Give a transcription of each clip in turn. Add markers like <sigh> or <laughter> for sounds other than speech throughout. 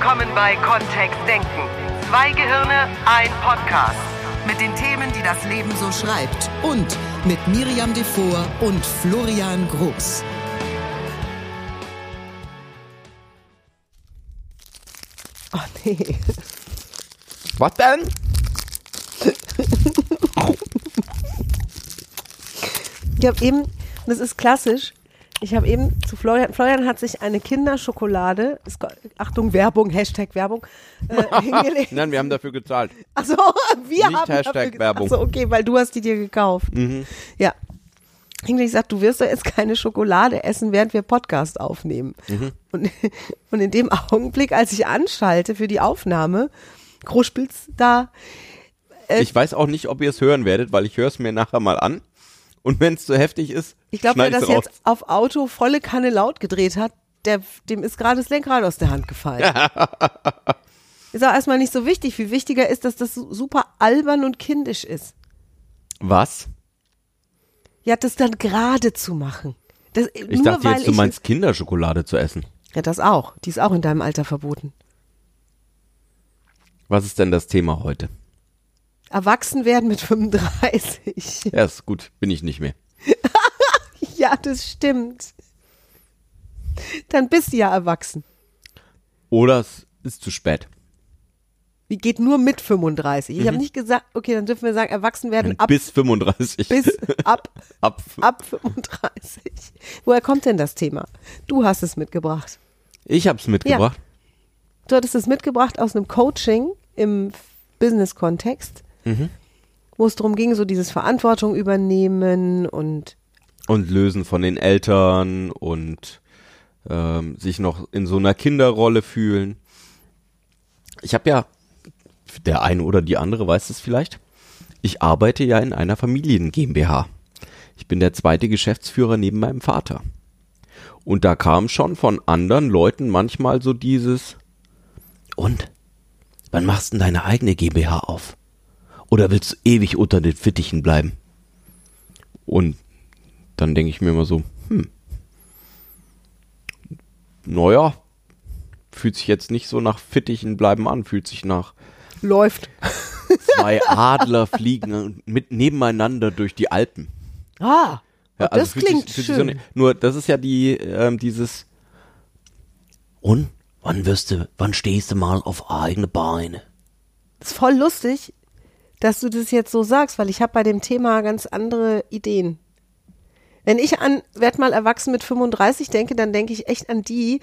willkommen bei Kontext Denken. Zwei Gehirne, ein Podcast. Mit den Themen, die das Leben so schreibt. Und mit Miriam Devor und Florian Groß. Oh nee. Was denn? Ich habe eben, das ist klassisch, ich habe eben zu Florian, Florian hat sich eine Kinderschokolade, Achtung, Werbung, Hashtag Werbung, äh, <laughs> hingelegt. Nein, wir haben dafür gezahlt. Achso, <laughs> wir Nicht haben Hashtag dafür, Werbung. Achso, okay, weil du hast die dir gekauft. Mhm. Ja. Hingelegt sagt, du wirst doch jetzt keine Schokolade essen, während wir Podcast aufnehmen. Mhm. Und, <laughs> und in dem Augenblick, als ich anschalte für die Aufnahme, kruspelt's da. Äh, Ich weiß auch nicht, ob ihr es hören werdet, weil ich höre es mir nachher mal an. Und wenn es zu heftig ist, Ich glaube, wer das raus. jetzt auf Auto volle Kanne laut gedreht hat, der, dem ist gerade das Lenkrad aus der Hand gefallen. <laughs> ist auch erstmal nicht so wichtig. Viel wichtiger ist, dass das su- super albern und kindisch ist. Was? Ja, das dann gerade zu machen. Das, Ich nur dachte weil jetzt, du meinst Kinderschokolade zu essen. Ja, das auch. Die ist auch in deinem Alter verboten. Was ist denn das Thema heute? Erwachsen werden mit 35. <laughs> Ja, ist gut, bin ich nicht mehr. ja, das stimmt. Dann bist du ja erwachsen. Oder es ist zu spät. Wie geht nur mit 35? Ich habe nicht gesagt, okay, dann dürfen wir sagen, erwachsen werden ab Mhm. bis 35. bis ab ab. <laughs> ab 35. Woher kommt denn das Thema? Du hast es mitgebracht. Ich hab's mitgebracht. Du hattest es mitgebracht aus einem Coaching im Business-Kontext, Mhm. wo es darum ging, so dieses Verantwortung übernehmen und Und lösen von den Eltern und ähm, sich noch in so einer Kinderrolle fühlen. Ich habe ja, der eine oder die andere weiß es vielleicht, ich arbeite ja in einer Familien GmbH. Ich bin der zweite Geschäftsführer neben meinem Vater. Und da kam schon von anderen Leuten manchmal so dieses Und? Wann machst du denn deine eigene GmbH auf? Oder willst du ewig unter den Fittichen bleiben? Und dann denke ich mir immer so, hm, naja, fühlt sich jetzt nicht so nach Fittichen bleiben an, fühlt sich nach läuft. zwei Adler fliegen mit nebeneinander durch die Alpen. Ah, Ja, das fühlt klingt sich, schön. So, ne- nur das ist ja die ähm, dieses und wann wirst du, wann stehst du mal auf eigene Beine? ist voll lustig, dass du das jetzt so sagst, weil ich habe bei dem Thema ganz andere Ideen. Wenn ich an werd mal erwachsen mit 35 denke, dann denke ich echt an die,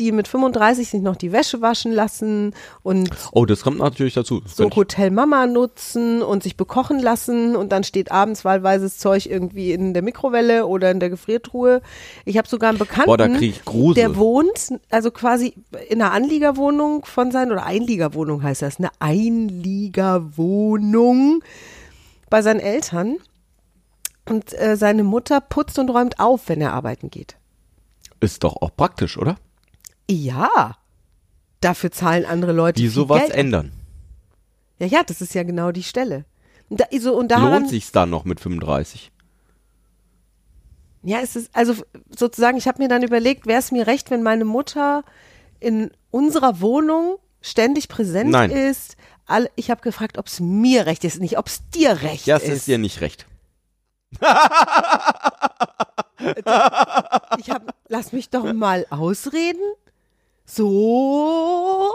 die mit 35 sich noch die Wäsche waschen lassen und Oh, das kommt natürlich dazu. Das so Hotel Mama nutzen und sich bekochen lassen und dann steht abends wahlweise das Zeug irgendwie in der Mikrowelle oder in der Gefriertruhe. Ich habe sogar einen Bekannten, Boah, da krieg ich Grusel. der wohnt also quasi in einer Anliegerwohnung von seinen oder Einliegerwohnung heißt das, eine Einliegerwohnung bei seinen Eltern und äh, seine Mutter putzt und räumt auf, wenn er arbeiten geht. ist doch auch praktisch, oder? Ja. Dafür zahlen andere Leute Die sowas Geld. ändern. Ja, ja, das ist ja genau die Stelle. Und, da, so, und daran, Lohnt sich's dann noch mit 35? Ja, es ist also sozusagen, ich habe mir dann überlegt, wäre es mir recht, wenn meine Mutter in unserer Wohnung ständig präsent Nein. ist. All, ich habe gefragt, ob es mir recht ist, nicht ob es dir recht Ja, es ist. ist dir nicht recht. ich hab, lass mich doch mal ausreden. So.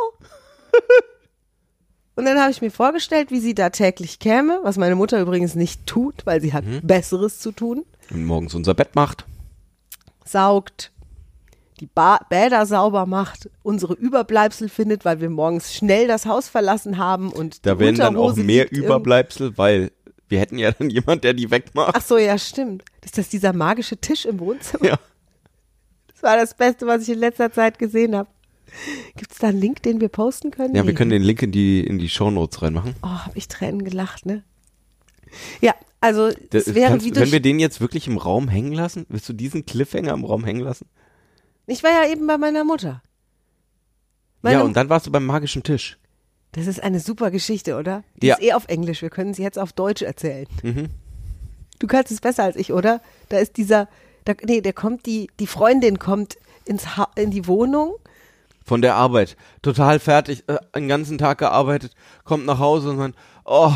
Und dann habe ich mir vorgestellt, wie sie da täglich käme, was meine Mutter übrigens nicht tut, weil sie hat Mhm. Besseres zu tun. Und morgens unser Bett macht. saugt, die ba Bäder sauber macht, unsere Überbleibsel findet, weil wir morgens schnell das Haus verlassen haben und Da werden dann auch mehr Überbleibsel, weil wir hätten ja dann jemand, der die wegmacht. Ach so, ja, stimmt. Ist das dieser magische Tisch im Wohnzimmer? Ja. Das war das Beste, was ich in letzter Zeit gesehen habe. <laughs> Gibt es da einen Link, den wir posten können? Ja, Nee. wir können den Link in die, in die Shownotes reinmachen. Oh, hab ich Tränen gelacht, ne? Ja, also Das, es wäre kannst, wie wenn wir den jetzt wirklich im Raum hängen lassen, willst du diesen Cliffhanger im Raum hängen lassen? Ich war ja eben bei meiner Mutter. Meine, ja, und dann warst du beim magischen Tisch. das ist eine super Geschichte, oder? Die Ja. ist eh auf Englisch. Wir können sie jetzt auf Deutsch erzählen. Mhm. Du kannst es besser als ich, oder? Da ist dieser, da, nee, der kommt, die, die Freundin kommt ins ha in die Wohnung von der Arbeit, total fertig, äh, einen ganzen Tag gearbeitet, kommt nach Hause und man, oh,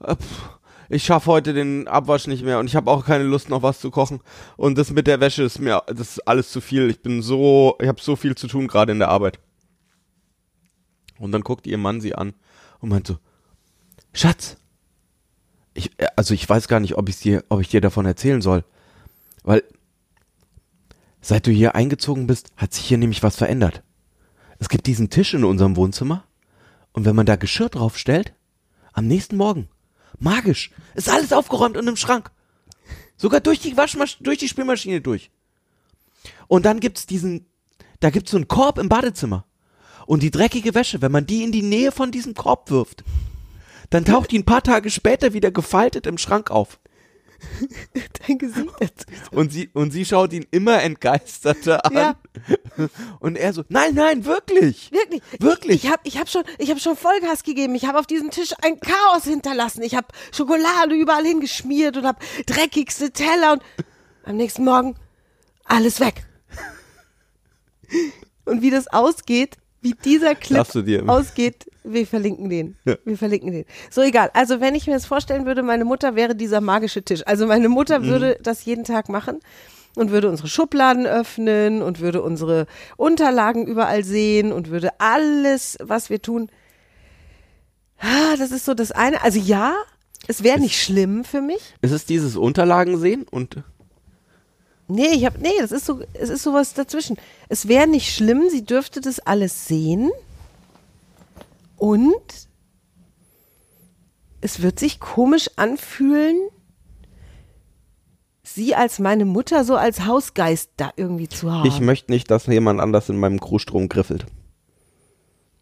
äh, pff, ich schaffe heute den Abwasch nicht mehr und ich habe auch keine Lust noch was zu kochen und das mit der Wäsche ist mir das ist alles zu viel. Ich bin so, ich habe so viel zu tun gerade in der Arbeit. Und dann guckt ihr Mann sie an und meint so, Schatz, ich, äh, also ich weiß gar nicht, ob ich dir, ob ich dir davon erzählen soll, weil seit du hier eingezogen bist, hat sich hier nämlich was verändert. Es gibt diesen Tisch in unserem Wohnzimmer und wenn man da Geschirr draufstellt, am nächsten Morgen, magisch, ist alles aufgeräumt und im Schrank. Sogar durch die Waschmaschine, durch die Spülmaschine durch. Und dann gibt's diesen, da gibt's so einen Korb im Badezimmer. Und die dreckige Wäsche, wenn man die in die Nähe von diesem Korb wirft, dann taucht die ein paar Tage später wieder gefaltet im Schrank auf. <laughs> Dein Gesicht. <laughs> Und sie, und sie schaut ihn immer entgeisterter an. Ja. <laughs> Und er so, nein, nein, wirklich. Wirklich. Wirklich. Ich, ich habe ich hab schon, ich hab schon Vollgas gegeben. Ich habe auf diesem Tisch ein Chaos hinterlassen. Ich habe Schokolade überall hingeschmiert und habe dreckigste Teller und am nächsten Morgen alles weg. Und wie das ausgeht, wie dieser Clip ausgeht, wir verlinken den. Ja. Wir verlinken den. So egal. Also wenn ich mir das vorstellen würde, meine Mutter wäre dieser magische Tisch. Also meine Mutter Mhm. würde das jeden Tag machen und würde unsere Schubladen öffnen und würde unsere Unterlagen überall sehen und würde alles, was wir tun. Ah, das ist so das eine. Also ja, es wäre nicht schlimm für mich. Ist es dieses Unterlagen sehen und Nee, ich habe nee, das ist so es ist sowas dazwischen. Es wäre nicht schlimm, sie dürfte das alles sehen. Und es wird sich komisch anfühlen, sie als meine Mutter so als Hausgeist da irgendwie zu haben. ich möchte nicht, dass jemand anders in meinem Krustrom griffelt.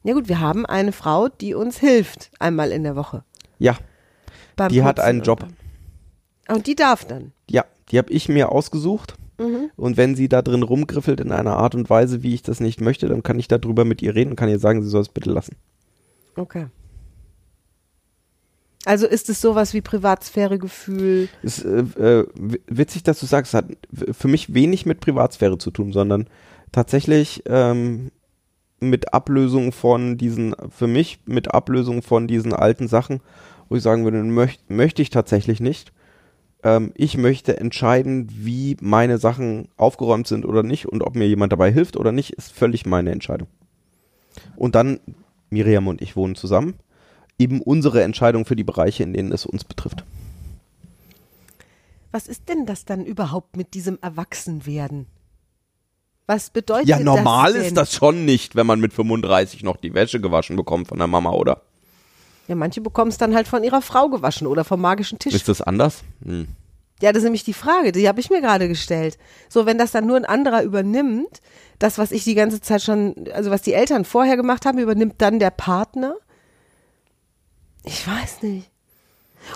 ja gut, wir haben eine Frau, die uns hilft einmal in der Woche. Ja, die hat Putzen einen und Job. Und die darf dann. Die habe ich mir ausgesucht. Mhm. Und wenn sie da drin rumgriffelt in einer Art und Weise, wie ich das nicht möchte, dann kann ich darüber mit ihr reden und kann ihr sagen, sie soll es bitte lassen. Okay. Also ist es sowas wie Privatsphäregefühl? Ist äh, äh, witzig, dass du sagst, es hat für mich wenig mit Privatsphäre zu tun, sondern tatsächlich ähm, mit Ablösung von diesen, für mich mit Ablösung von diesen alten Sachen, wo ich sagen würde, möcht, möchte ich tatsächlich nicht. Ähm, ich möchte entscheiden, wie meine Sachen aufgeräumt sind oder nicht und ob mir jemand dabei hilft oder nicht, ist völlig meine Entscheidung. Und dann, Miriam und ich wohnen zusammen, eben unsere Entscheidung für die Bereiche, in denen es uns betrifft. Was ist denn das dann überhaupt mit diesem Erwachsenwerden? Was bedeutet Ja, das normal denn? ist das schon nicht, wenn man mit 35 noch die Wäsche gewaschen bekommt von der Mama, oder? Ja, manche bekommen es dann halt von ihrer Frau gewaschen oder vom magischen Tisch. Ist das anders? Hm. Ja, das ist nämlich die Frage, die habe ich mir gerade gestellt. So, wenn das dann nur ein anderer übernimmt, das, was ich die ganze Zeit schon, also was die Eltern vorher gemacht haben, übernimmt dann der Partner? Ich weiß nicht.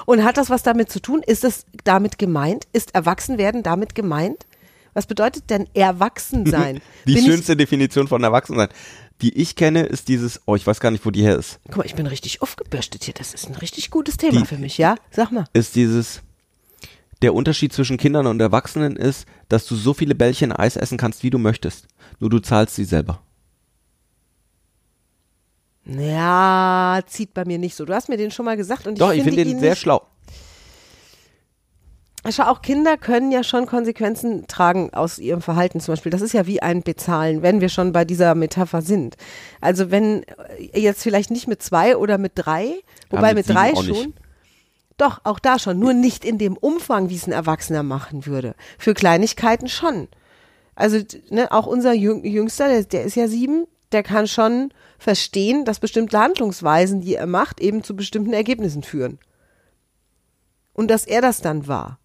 Und hat das was damit zu tun? Ist das damit gemeint? Ist Erwachsenwerden damit gemeint? Was bedeutet denn Erwachsensein? <laughs> Die Bin schönste Definition von Erwachsensein, die ich kenne, ist dieses, oh, ich weiß gar nicht, wo die her ist, Ich, guck mal, ich bin richtig aufgebürstet hier. Das ist ein richtig gutes Thema Die- für mich, ja? Sag mal. ist dieses, der Unterschied zwischen Kindern und Erwachsenen ist, dass du so viele Bällchen Eis essen kannst, wie du möchtest. Nur du zahlst sie selber. Ja, zieht bei mir nicht so. Du hast mir den schon mal gesagt und Doch, ich ich finde finde den ihn sehr nicht schlau. Schau, auch Kinder können ja schon Konsequenzen tragen aus ihrem Verhalten zum Beispiel. Das ist ja wie ein Bezahlen, wenn wir schon bei dieser Metapher sind. Also wenn äh, jetzt vielleicht nicht mit zwei oder mit drei, wobei mit mit, drei schon. nicht. Doch, auch da schon. Nur nicht in dem Umfang, wie es ein Erwachsener machen würde. Für Kleinigkeiten schon. Also, ne, auch unser Jüng Jüngster, der, der ist ja sieben, der kann schon verstehen, dass bestimmte Handlungsweisen, die er macht, eben zu bestimmten Ergebnissen führen. Und dass er das dann war.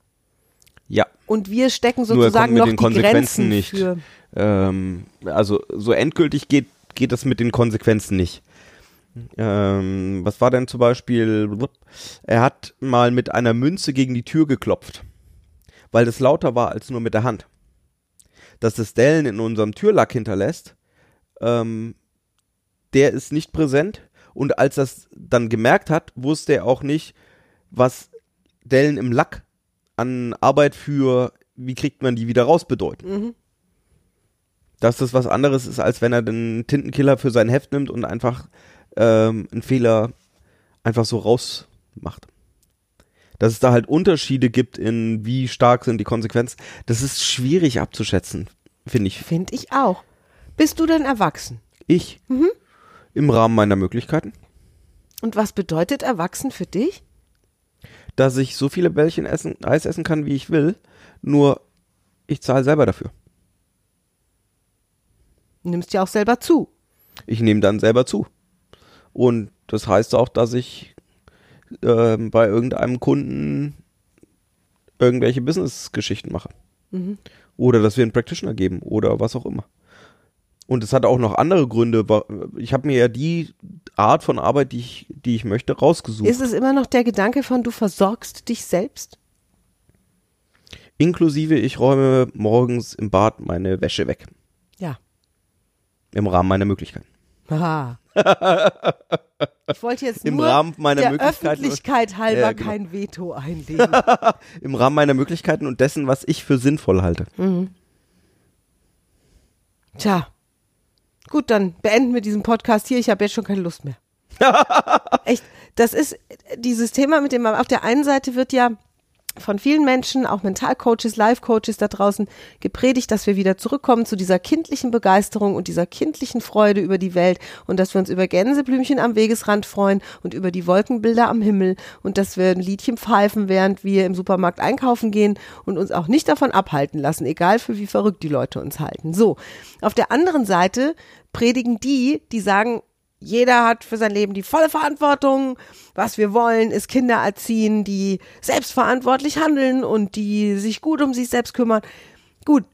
Ja. Und wir stecken sozusagen mit noch den die Konsequenzen Grenzen nicht. für. Ähm, also so endgültig geht, geht das mit den Konsequenzen nicht. Ähm, was war denn zum Beispiel? Er hat mal mit einer Münze gegen die Tür geklopft, weil das lauter war als nur mit der Hand. Dass das Dellen in unserem Türlack hinterlässt, ähm, der ist nicht präsent. Und als er es dann gemerkt hat, wusste er auch nicht, was Dellen im Lack an Arbeit für, wie kriegt man die wieder raus bedeuten. dass das was anderes ist, als wenn er den Tintenkiller für sein Heft nimmt und einfach ähm, einen Fehler einfach so rausmacht. Dass es da halt Unterschiede gibt in wie stark sind die Konsequenzen. Das ist schwierig abzuschätzen, finde ich. Finde ich auch. Bist du denn erwachsen? Ich im Rahmen meiner Möglichkeiten, Und was bedeutet erwachsen für dich? Dass ich so viele Bällchen essen, Eis essen kann, wie ich will, nur ich zahle selber dafür. Du nimmst ja auch selber zu. Ich nehme dann selber zu. Und das heißt auch, dass ich ähm, bei irgendeinem Kunden irgendwelche Business-Geschichten mache. Oder dass wir einen Practitioner geben oder was auch immer. Und es hat auch noch andere Gründe. Ich habe mir ja die Art von Arbeit, die ich, die ich möchte, rausgesucht. Ist es immer noch der Gedanke von, du versorgst dich selbst? Inklusive, ich räume morgens im Bad meine Wäsche weg. Ja. Im Rahmen meiner Möglichkeiten. Aha. Ich wollte jetzt <laughs> Im nur Rahmen meiner der Öffentlichkeit halber Ja, genau. kein Veto <laughs> einlegen. Im Rahmen meiner Möglichkeiten und dessen, was ich für sinnvoll halte. Tja. Gut, dann beenden wir diesen Podcast hier. Ich habe jetzt schon keine Lust mehr. <laughs> Echt, das ist dieses Thema, mit dem man auf der einen Seite wird ja von vielen Menschen, auch Mentalcoaches, Life-Coaches da draußen, gepredigt, dass wir wieder zurückkommen zu dieser kindlichen Begeisterung und dieser kindlichen Freude über die Welt und dass wir uns über Gänseblümchen am Wegesrand freuen und über die Wolkenbilder am Himmel und dass wir ein Liedchen pfeifen, während wir im Supermarkt einkaufen gehen und uns auch nicht davon abhalten lassen, egal für wie verrückt die Leute uns halten. So, auf der anderen Seite predigen die, die sagen, jeder hat für sein Leben die volle Verantwortung. Was wir wollen, ist Kinder erziehen, die selbstverantwortlich handeln und die sich gut um sich selbst kümmern. Gut,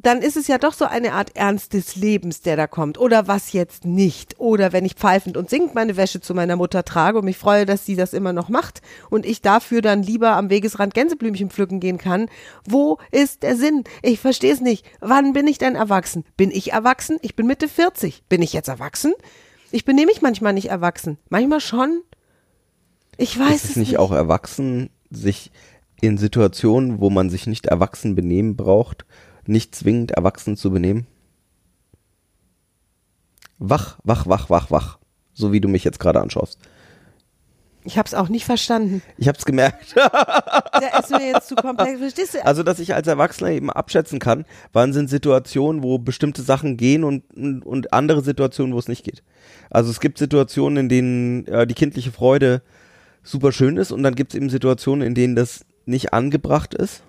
dann ist es ja doch so eine Art Ernst des Lebens, der da kommt. Oder was jetzt nicht. Oder wenn ich pfeifend und singend meine Wäsche zu meiner Mutter trage und mich freue, dass sie das immer noch macht und ich dafür dann lieber am Wegesrand Gänseblümchen pflücken gehen kann. Wo ist der Sinn? Ich verstehe es nicht. Wann bin ich denn erwachsen? Bin ich erwachsen? Ich bin Mitte 40. Bin ich jetzt erwachsen? Ich benehme mich manchmal nicht erwachsen. Manchmal schon. Ich weiß ist es nicht auch erwachsen, sich in Situationen, wo man sich nicht erwachsen benehmen braucht, nicht zwingend erwachsen zu benehmen? Wach, wach, wach, wach, wach. So wie du mich jetzt gerade anschaust. Ich habe es auch nicht verstanden. Ich hab's gemerkt. <laughs> Der ist mir jetzt zu komplex. Verstehst du? Also, dass ich als Erwachsener eben abschätzen kann, wann sind Situationen, wo bestimmte Sachen gehen und, und, und andere Situationen, wo es nicht geht. Also es gibt Situationen, in denen äh, die kindliche Freude super schön ist und dann gibt es eben Situationen, in denen das nicht angebracht ist.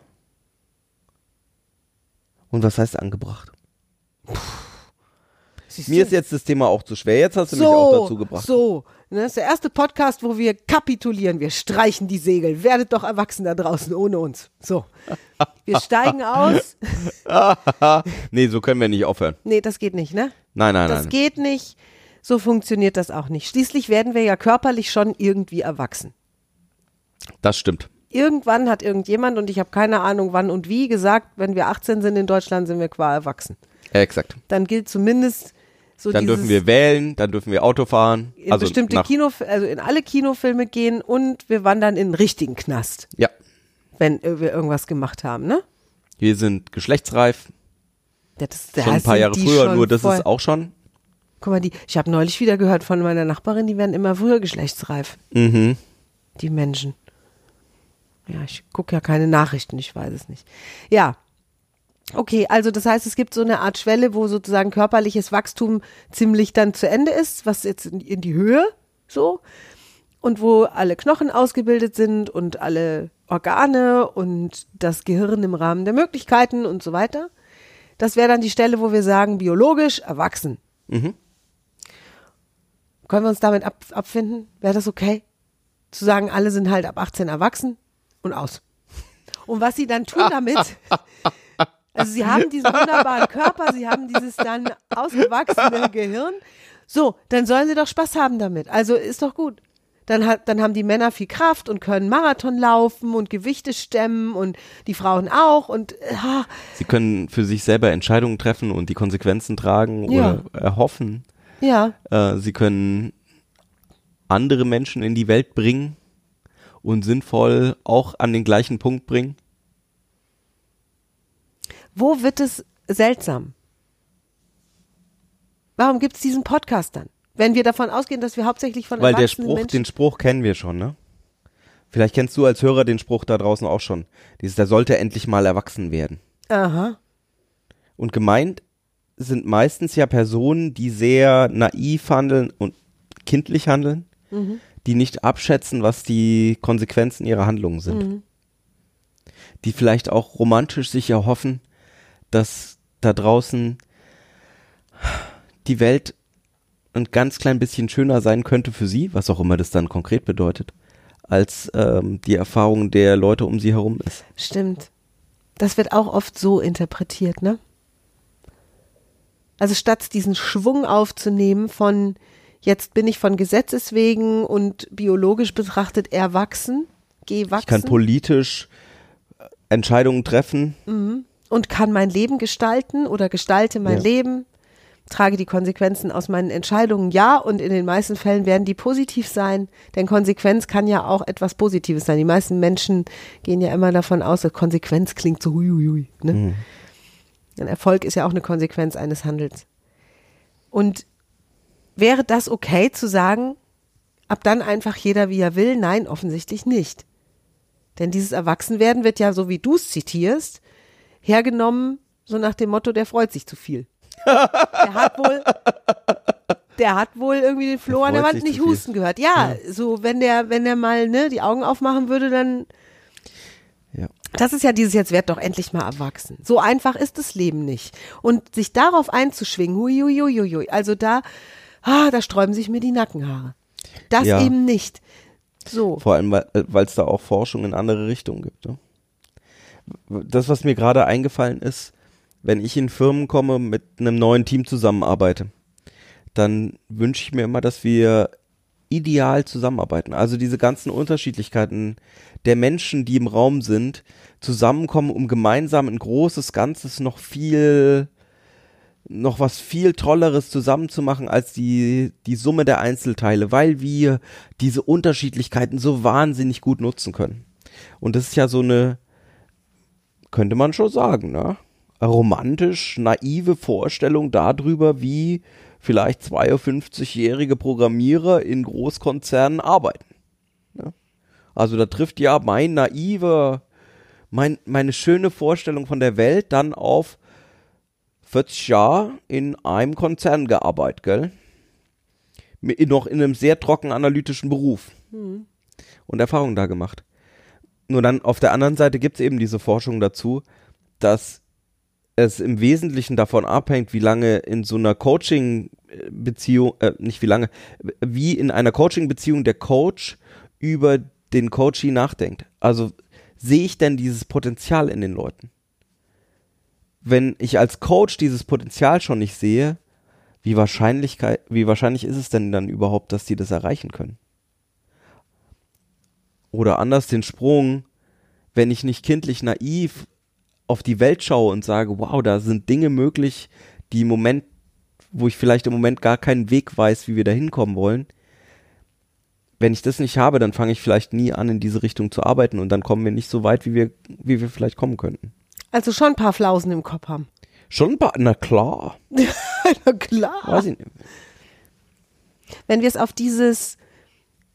Und was heißt angebracht? Siehst Mir ist jetzt das Thema auch zu schwer. Jetzt hast du mich auch dazu gebracht. So, das ist der erste Podcast, wo wir kapitulieren. Wir streichen die Segel. Werdet doch erwachsen da draußen ohne uns. So, wir <laughs> steigen aus. <laughs> nee, so können wir nicht aufhören. Nee, das geht nicht, ne? Nein, nein, Das nein. geht nicht. So funktioniert das auch nicht. Schließlich werden wir ja körperlich schon irgendwie erwachsen. Das stimmt. Irgendwann hat irgendjemand, und ich habe keine Ahnung wann und wie, gesagt, wenn wir 18 sind in Deutschland, sind wir qua erwachsen. Exakt. Dann gilt zumindest so Dann dürfen wir wählen, dann dürfen wir Auto fahren. in also bestimmte Kino, also in alle Kinofilme gehen und wir wandern in einen richtigen Knast, Ja, wenn äh, wir irgendwas gemacht haben, ne? wir sind geschlechtsreif. Ja, Das, Schon ein paar Jahre früher, nur das voll. ist auch schon. Guck mal, die, ich habe neulich wieder gehört von meiner Nachbarin, die werden immer früher geschlechtsreif, Mhm. die Menschen. Ja, ich gucke ja keine Nachrichten, ich weiß es nicht. Ja. Okay, also das heißt, es gibt so eine Art Schwelle, wo sozusagen körperliches Wachstum ziemlich dann zu Ende ist, was jetzt in, in die Höhe so und wo alle Knochen ausgebildet sind und alle Organe und das Gehirn im Rahmen der Möglichkeiten und so weiter. Das wäre dann die Stelle, wo wir sagen, biologisch erwachsen. Mhm. Können wir uns damit ab, abfinden? Wäre das okay? Zu sagen, alle sind halt ab 18 erwachsen und aus. Und was sie dann tun damit, <laughs> also sie haben diesen wunderbaren Körper, sie haben dieses dann ausgewachsene Gehirn. So, dann sollen sie doch Spaß haben damit. Also ist doch gut. Dann, hat, dann haben die Männer viel Kraft und können Marathon laufen und Gewichte stemmen und die Frauen auch und ah, Sie können für sich selber Entscheidungen treffen und die Konsequenzen tragen Ja. oder erhoffen. ja, Äh, sie können andere Menschen in die Welt bringen und sinnvoll auch an den gleichen Punkt bringen. wo wird es seltsam? Warum gibt es diesen Podcast dann? Wenn wir davon ausgehen, dass wir hauptsächlich von Weil der erwachsenen Spruch, Menschen den Spruch kennen wir schon, ne? Vielleicht kennst du als Hörer den Spruch da draußen auch schon. Dieses, der sollte endlich mal erwachsen werden. Aha. Und gemeint sind meistens ja Personen, die sehr naiv handeln und kindlich handeln, die nicht abschätzen, was die Konsequenzen ihrer Handlungen sind. Die vielleicht auch romantisch sich erhoffen, dass da draußen die Welt ein ganz klein bisschen schöner sein könnte für sie, was auch immer das dann konkret bedeutet, als ähm, die Erfahrung der Leute um sie herum ist. Stimmt. Das wird auch oft so interpretiert, ne? Also statt diesen Schwung aufzunehmen von jetzt bin ich von Gesetzes wegen und biologisch betrachtet erwachsen, geh Ich kann politisch äh, Entscheidungen treffen, und kann mein Leben gestalten oder gestalte mein Ja. Leben, trage die Konsequenzen aus meinen Entscheidungen, ja, und in den meisten Fällen werden die positiv sein, denn Konsequenz kann ja auch etwas Positives sein. Die meisten Menschen gehen ja immer davon aus, dass Konsequenz klingt so hui, hui, hui, ne? Ein Erfolg ist ja auch eine Konsequenz eines Handels. Und wäre das okay zu sagen, ab dann einfach jeder wie er will? Nein, offensichtlich nicht. Denn dieses Erwachsenwerden wird ja, so wie du es zitierst, hergenommen, so nach dem Motto, der freut sich zu viel. <laughs> Der hat wohl, der hat wohl irgendwie den Floh an der Wand nicht zu viel. husten gehört. Ja, so wenn der, wenn der mal ne, die Augen aufmachen würde, dann Ja. das ist ja dieses jetzt werd doch endlich mal erwachsen. So einfach ist das Leben nicht. Und sich darauf einzuschwingen, hui, hui, hui, hui, hui, also da, ah, da sträuben sich mir die Nackenhaare. Das Ja. eben nicht. So. Vor allem, weil es da auch Forschung in andere Richtungen gibt. Ne? Das, was mir gerade eingefallen ist, wenn ich in Firmen komme, mit einem neuen Team zusammenarbeite, dann wünsche ich mir immer, dass wir ideal zusammenarbeiten. Also diese ganzen Unterschiedlichkeiten der Menschen, die im Raum sind, zusammenkommen, um gemeinsam ein großes Ganzes noch viel noch was viel Tolleres zusammenzumachen als die, die Summe der Einzelteile, weil wir diese Unterschiedlichkeiten so wahnsinnig gut nutzen können. Und das ist ja so eine, könnte man schon sagen, ne? Romantisch naive Vorstellung darüber, wie vielleicht 52-jährige Programmierer in Großkonzernen arbeiten. Ne? Also da trifft ja mein naiver, mein, meine schöne Vorstellung von der Welt dann auf 40 Jahre in einem Konzern gearbeitet, gell? Noch in einem sehr trocken analytischen Beruf. Und Erfahrungen da gemacht. Nur dann auf der anderen Seite gibt es eben diese Forschung dazu, dass es im Wesentlichen davon abhängt, wie lange in so einer Coaching-Beziehung, äh, nicht wie lange, wie in einer Coaching-Beziehung der Coach über den Coachee nachdenkt. Also sehe ich denn dieses Potenzial in den Leuten? Wenn ich als Coach dieses Potenzial schon nicht sehe, wie, Wahrscheinlichkeit, wie wahrscheinlich ist es denn dann überhaupt, dass die das erreichen können? Oder anders den Sprung, wenn ich nicht kindlich naiv auf die Welt schaue und sage, wow, da sind Dinge möglich, die im Moment, wo ich vielleicht im Moment gar keinen Weg weiß, wie wir da hinkommen wollen. Wenn ich das nicht habe, dann fange ich vielleicht nie an, in diese Richtung zu arbeiten und dann kommen wir nicht so weit, wie wir, wie wir vielleicht kommen könnten. Also schon ein paar Flausen im Kopf haben. Schon ein paar, na klar. <laughs> Na klar. Weiß ich nicht. wenn wir es auf dieses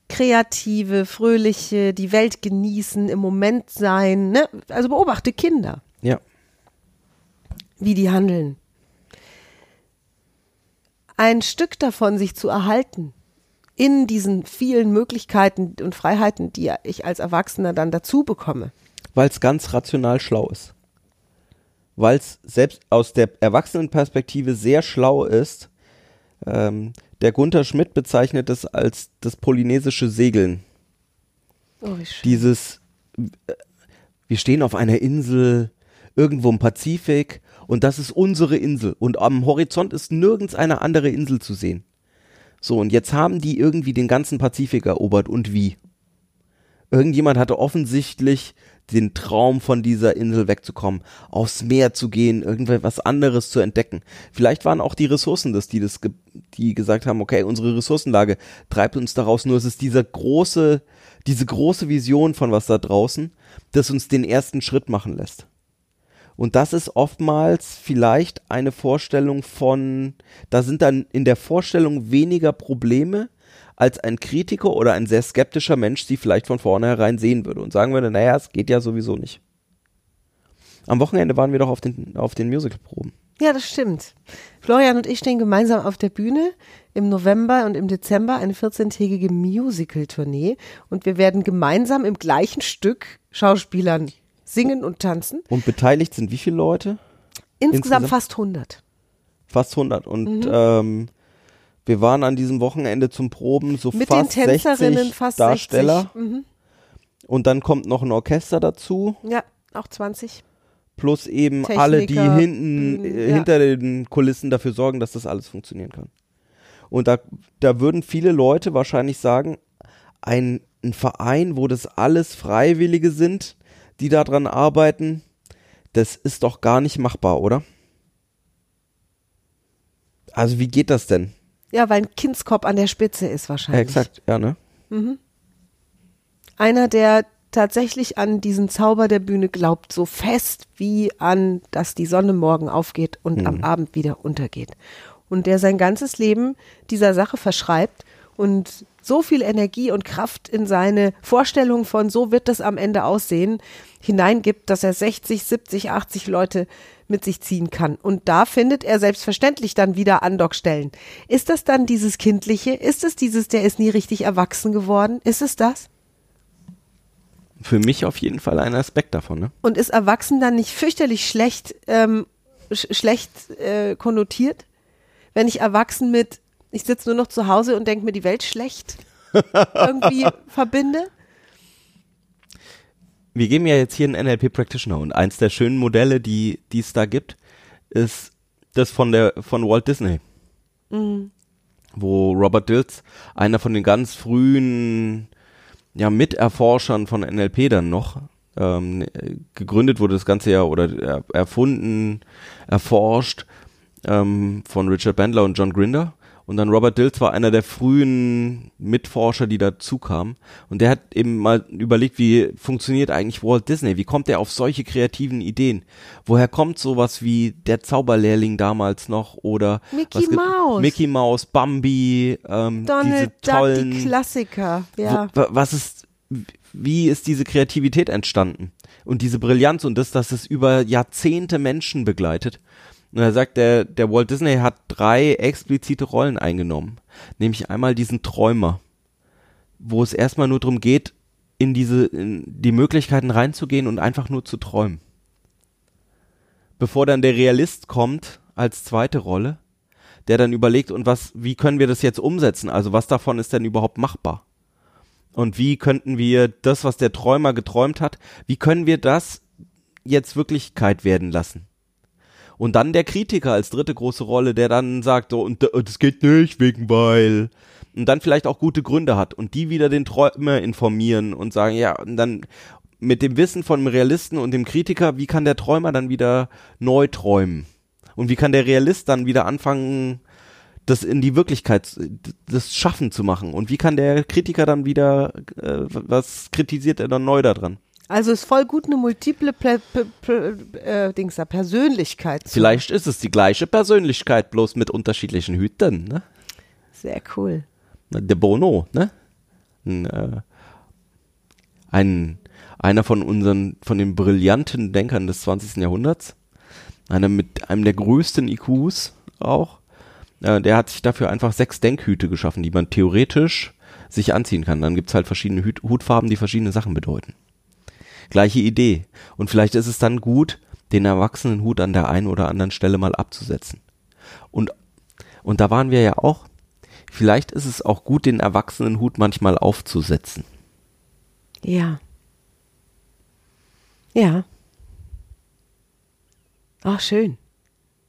kreative, fröhliche, die Welt genießen, im Moment sein, ne? also beobachte Kinder, Ja. wie die handeln. Ein Stück davon sich zu erhalten, in diesen vielen Möglichkeiten und Freiheiten, die ich als Erwachsener dann dazu bekomme. Weil es ganz rational schlau ist. Weil es selbst aus der Erwachsenenperspektive sehr schlau ist. Ähm, der Gunther Schmidt bezeichnet es als das polynesische Segeln. Oh, wie schön. Dieses, äh, wir stehen auf einer Insel irgendwo im Pazifik und das ist unsere Insel und am Horizont ist nirgends eine andere Insel zu sehen. So, und jetzt haben die irgendwie den ganzen Pazifik erobert und wie? Irgendjemand hatte offensichtlich den Traum von dieser Insel wegzukommen, aufs Meer zu gehen, irgendwas anderes zu entdecken. Vielleicht waren auch die Ressourcen das, die das, die gesagt haben, okay, unsere Ressourcenlage treibt uns daraus, nur es ist dieser große, diese große Vision von was da draußen, das uns den ersten Schritt machen lässt. Und das ist oftmals vielleicht eine Vorstellung von, da sind dann in der Vorstellung weniger Probleme, als ein Kritiker oder ein sehr skeptischer Mensch sie vielleicht von vornherein sehen würde und sagen würde, naja, es geht ja sowieso nicht. Am Wochenende waren wir doch auf den, auf den Musicalproben. Ja, das stimmt. Florian und ich stehen gemeinsam auf der Bühne im November und im Dezember eine 14-tägige Musical-Tournee und wir werden gemeinsam im gleichen Stück Schauspielern singen und tanzen. Und beteiligt sind wie viele Leute? Insgesamt, Insgesamt? fast 100. Fast 100. Und Mhm. ähm, wir waren an diesem Wochenende zum Proben so Mit fast den Tänzerinnen 60 fast Darsteller. 60. Mhm. Und dann kommt noch ein Orchester dazu, Ja, auch 20. plus eben Techniker, alle, die hinten, Bühnen, äh, ja. hinter den Kulissen dafür sorgen, dass das alles funktionieren kann. Und da, da würden viele Leute wahrscheinlich sagen, ein, ein Verein, wo das alles Freiwillige sind, die daran arbeiten, das ist doch gar nicht machbar, oder? Also wie geht das denn? Ja, weil ein Kindskopf an der Spitze ist Ja, wahrscheinlich. exakt, ja, ne? Einer, der tatsächlich an diesen Zauber der Bühne glaubt, so fest wie an, dass die Sonne morgen aufgeht und am Abend wieder untergeht. Und der sein ganzes Leben dieser Sache verschreibt und so viel Energie und Kraft in seine Vorstellung von so wird das am Ende aussehen hineingibt, dass er 60, 70, 80 Leute mit sich ziehen kann. Und da findet er selbstverständlich dann wieder Andockstellen. Ist das dann dieses Kindliche? Ist es dieses, der ist nie richtig erwachsen geworden? Ist es das? Für mich auf jeden Fall ein Aspekt davon, ne? Und ist erwachsen dann nicht fürchterlich schlecht, ähm, sch schlecht äh, konnotiert? Wenn ich erwachsen mit, ich sitze nur noch zu Hause und denke mir die Welt schlecht <laughs> irgendwie verbinde? Wir geben ja jetzt hier einen NLP Practitioner und eins der schönen Modelle, die die es da gibt, ist das von der von Walt Disney, wo Robert Dills, einer von den ganz frühen ja Miterforschern von NLP dann noch ähm, äh, gegründet wurde das ganze ja oder er, erfunden, erforscht ähm, von Richard Bandler und John Grinder. Und dann Robert Dills war einer der frühen Mitforscher, die dazu kamen. Und der hat eben mal überlegt, wie funktioniert eigentlich Walt Disney? Wie kommt er auf solche kreativen Ideen? Woher kommt sowas wie der Zauberlehrling damals noch oder Mickey Mouse. Mickey Mouse, Bambi, ähm, Donald diese Duck, tollen die Klassiker. Ja. Was ist, wie ist diese Kreativität entstanden? Und diese Brillanz und das, dass es über Jahrzehnte Menschen begleitet. Und er sagt, der, der Walt Disney hat drei explizite Rollen eingenommen. Nämlich einmal diesen Träumer, wo es erstmal nur darum geht, in diese, in die Möglichkeiten reinzugehen und einfach nur zu träumen. Bevor dann der Realist kommt als zweite Rolle, der dann überlegt, und was, wie können wir das jetzt umsetzen? Also was davon ist denn überhaupt machbar? Und wie könnten wir das, was der Träumer geträumt hat, wie können wir das jetzt Wirklichkeit werden lassen? Und dann der Kritiker als dritte große Rolle, der dann sagt, so, und das geht nicht, wegen weil. Und dann vielleicht auch gute Gründe hat und die wieder den Träumer informieren und sagen, ja, und dann mit dem Wissen von dem Realisten und dem Kritiker, wie kann der Träumer dann wieder neu träumen? Und wie kann der Realist dann wieder anfangen, das in die Wirklichkeit, das Schaffen zu machen? Und wie kann der Kritiker dann wieder, äh, was kritisiert er dann neu daran? Also ist voll gut eine multiple Plä P P äh, Dings da, Persönlichkeit. zu- Vielleicht ist es die gleiche Persönlichkeit, bloß mit unterschiedlichen Hüten, ne? Sehr cool. De Bono, ne? Ein, äh, ein, einer von unseren, von den brillanten Denkern des 20. Jahrhunderts. Einer mit einem der größten IQs auch. Äh, der hat sich dafür einfach sechs Denkhüte geschaffen, die man theoretisch sich anziehen kann. Dann gibt's halt verschiedene Hut Hutfarben, die verschiedene Sachen bedeuten. Gleiche Idee. Und vielleicht ist es dann gut, den Erwachsenenhut an der einen oder anderen Stelle mal abzusetzen. Und, und da waren wir ja auch. Vielleicht ist es auch gut, den Erwachsenenhut manchmal aufzusetzen. Ja. Ja. Ach, schön.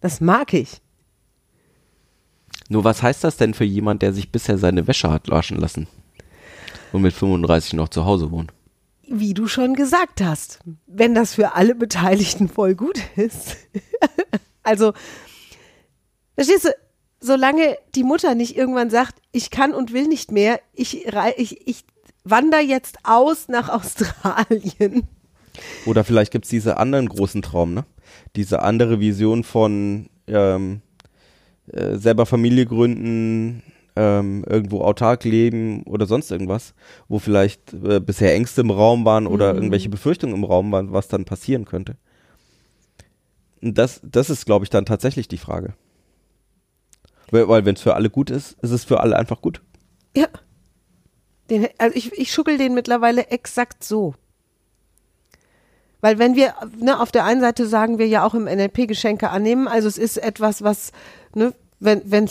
Das mag ich. Nur was heißt das denn für jemand, der sich bisher seine Wäsche hat waschen lassen und mit 35 noch zu Hause wohnt? Wie du schon gesagt hast, wenn das für alle Beteiligten voll gut ist. <laughs> also, verstehst du, solange die Mutter nicht irgendwann sagt, ich kann und will nicht mehr, ich, ich, ich wandere jetzt aus nach Australien. Oder vielleicht gibt's diese anderen großen Traum, ne? diese andere Vision von ähm, äh, selber Familie gründen, ähm, irgendwo autark leben oder sonst irgendwas, wo vielleicht äh, bisher Ängste im Raum waren oder Mhm. irgendwelche Befürchtungen im Raum waren, was dann passieren könnte. Und das, das ist, glaube ich, dann tatsächlich die Frage. Weil, weil wenn es für alle gut ist, ist es für alle einfach gut. Ja. Den, also ich, ich schuckel den mittlerweile exakt so. Weil wenn wir, ne, auf der einen Seite sagen wir ja auch im NLP Geschenke annehmen, also es ist etwas, was, ne, wenn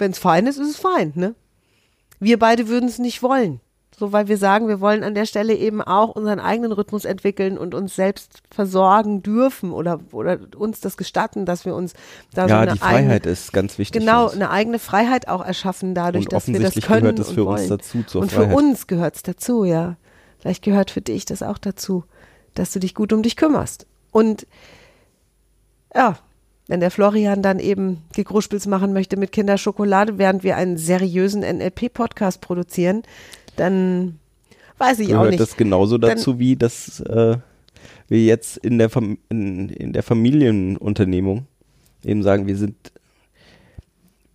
wenn's wenn's fein ist, ist es fein, ne? Wir beide würden es nicht wollen. So, weil wir sagen, wir wollen an der Stelle eben auch unseren eigenen Rhythmus entwickeln und uns selbst versorgen dürfen oder, oder uns das gestatten, dass wir uns da so ja, eine die Freiheit eigene, ist ganz wichtig. genau eine eigene Freiheit auch erschaffen dadurch, Und dass wir das können gehört es und für wollen. uns dazu, zur und Freiheit. für uns gehört es dazu, ja. Vielleicht gehört für dich das auch dazu, dass du dich gut um dich kümmerst. Und ja, wenn der Florian dann eben Gegruschpels machen möchte mit Kinderschokolade, während wir einen seriösen NLP-Podcast produzieren, dann weiß ich auch gehört nicht. das genauso Dann- dazu, wie das äh, wir jetzt in der, Fam in, in der Familienunternehmung eben sagen, wir sind,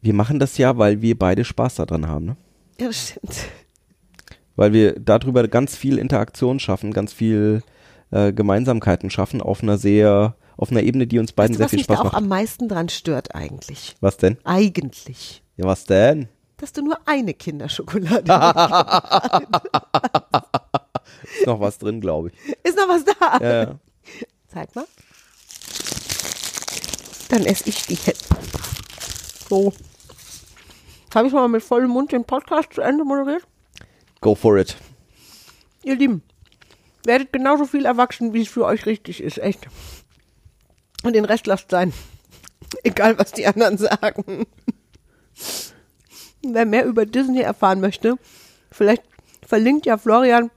wir machen das ja, weil wir beide Spaß daran haben, ne? ja, das stimmt. Weil wir darüber ganz viel Interaktion schaffen, ganz viel äh, Gemeinsamkeiten schaffen auf einer sehr, auf einer Ebene, die uns beiden Weißt du, sehr was viel mich da Spaß auch macht. am meisten dran stört eigentlich? Was denn? Eigentlich. Ja, was denn? Dass du nur eine Kinderschokolade hast. <laughs> Ist noch was drin, glaube ich. Ist noch was da? Ja, ja. Zeig mal. Dann esse ich die jetzt. So. Habe ich mal mit vollem Mund den Podcast zu Ende moderiert? Go for it. Ihr Lieben, werdet genauso viel erwachsen, wie es für euch richtig ist. Echt. Und den Rest lasst sein. Egal, was die anderen sagen. Wer mehr über Disney erfahren möchte, vielleicht verlinkt ja Florian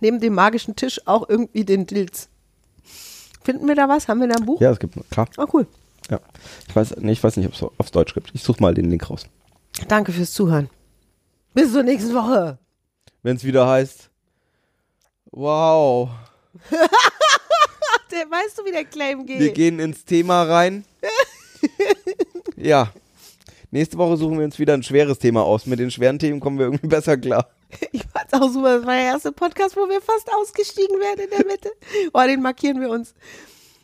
neben dem magischen Tisch auch irgendwie den Dilz. Finden wir da was? Haben wir da ein Buch? Ja, es gibt, klar. Ah, cool. Ja. Ich weiß, nee, ich weiß nicht, ob es auf Deutsch gibt. Ich suche mal den Link raus. Danke fürs Zuhören. Bis zur nächsten Woche. Wenn es wieder heißt, wow, <laughs> Der, weißt du, wie der Claim geht? wir gehen ins Thema rein. <laughs> ja. Nächste Woche suchen wir uns wieder ein schweres Thema aus. Mit den schweren Themen kommen wir irgendwie <laughs> besser klar. Ich fand's auch super. Das war der erste Podcast, wo wir fast ausgestiegen werden in der Mitte. Oh, den markieren wir uns.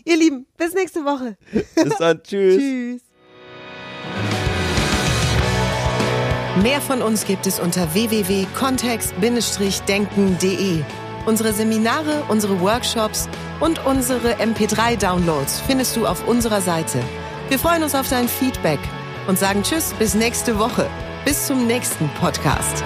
Ihr Lieben, bis nächste Woche. Bis dann, <laughs> tschüss. Tschüss. Mehr von uns gibt es unter www.kontext-denken.de. Unsere Seminare, unsere Workshops und unsere MP3-Downloads findest du auf unserer Seite. Wir freuen uns auf dein Feedback und sagen Tschüss bis nächste Woche. Bis zum nächsten Podcast.